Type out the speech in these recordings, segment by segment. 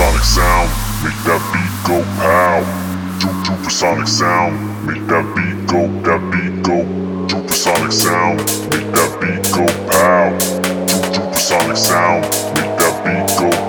Supersonic sound, make that beat go pow. Supersonic sound, make that beat go, that beat go. Supersonic sound, make that beat go pow. Supersonic sound, make that beat go.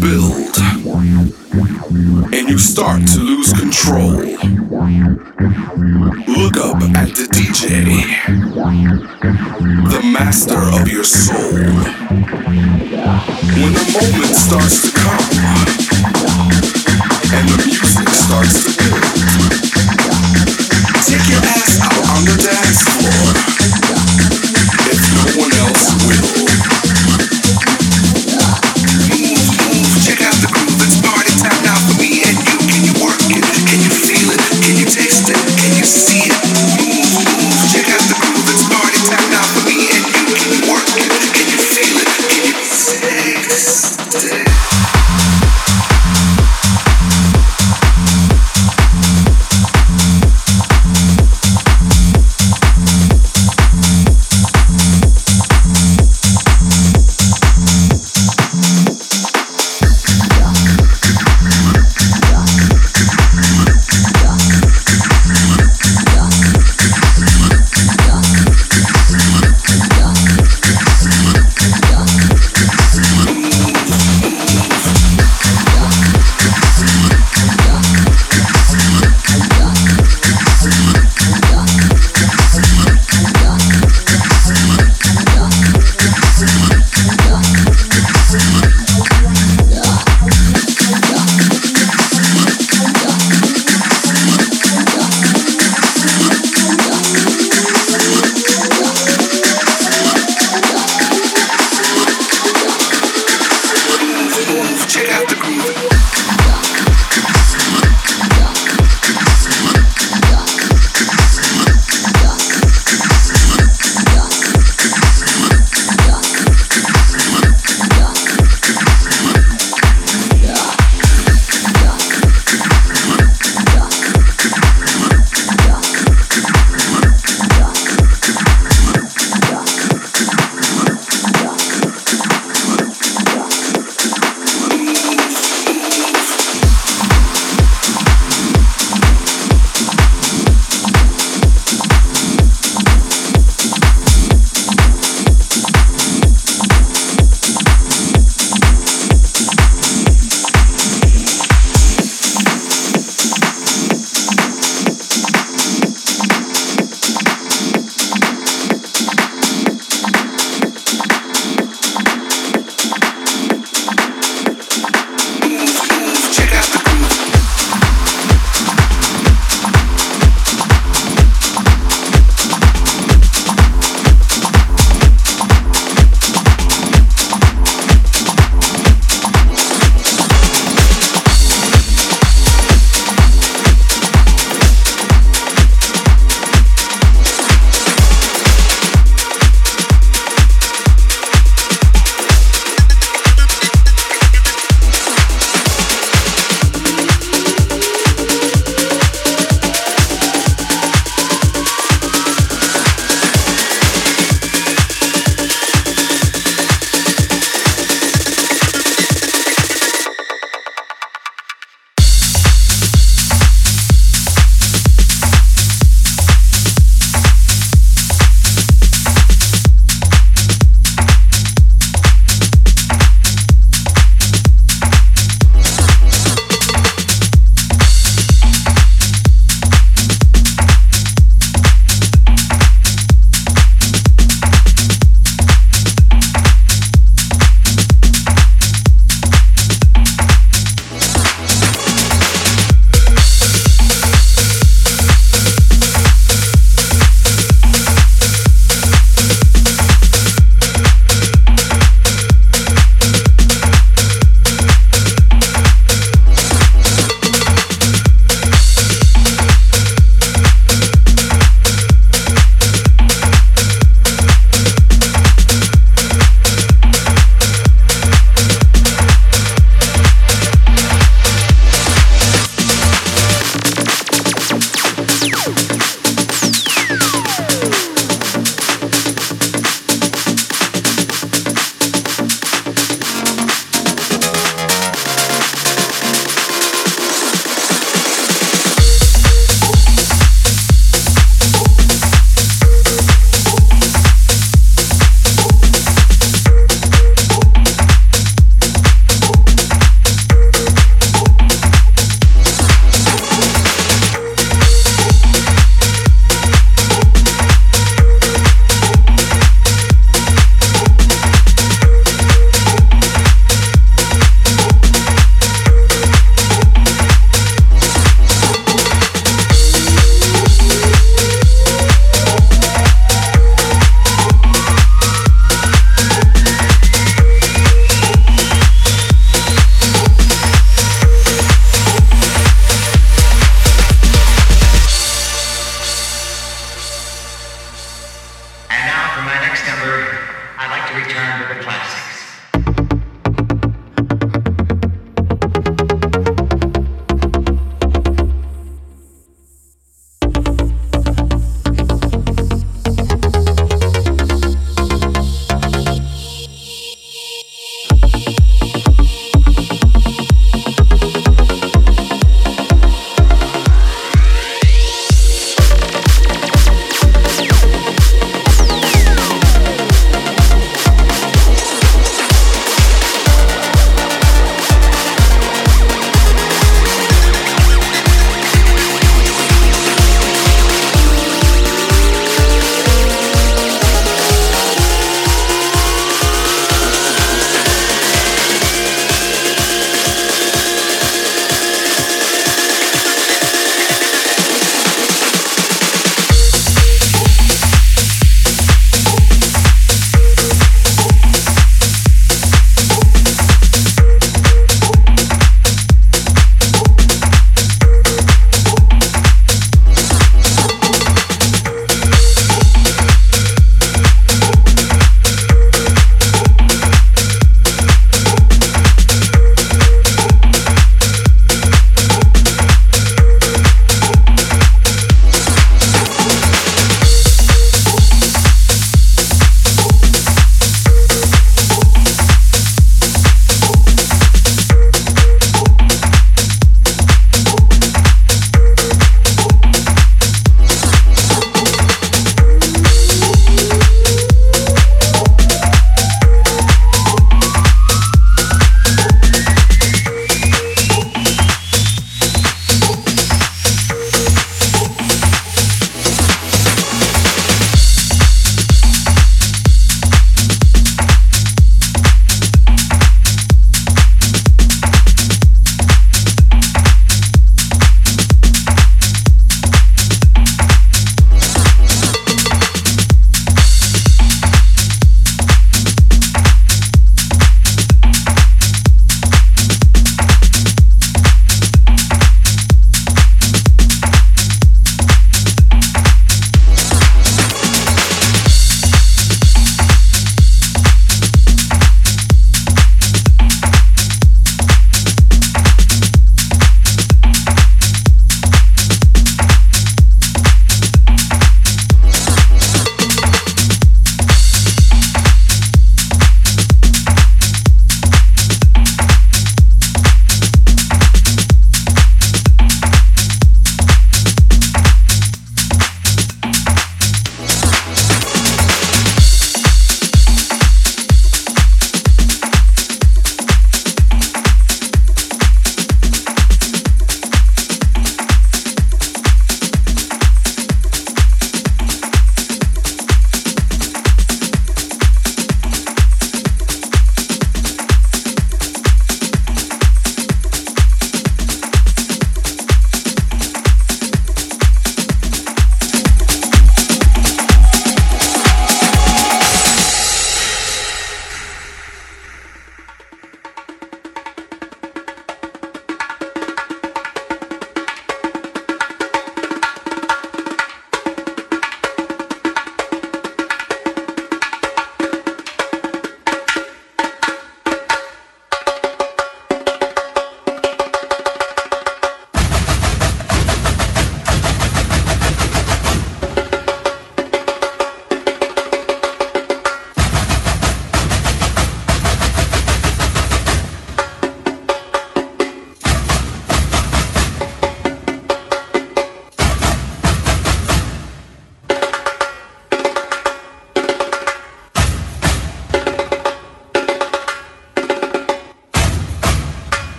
build and you start to lose control, look up at the DJ, the master of your soul. When the moment starts to come and the music starts to build, take your ass out on the dance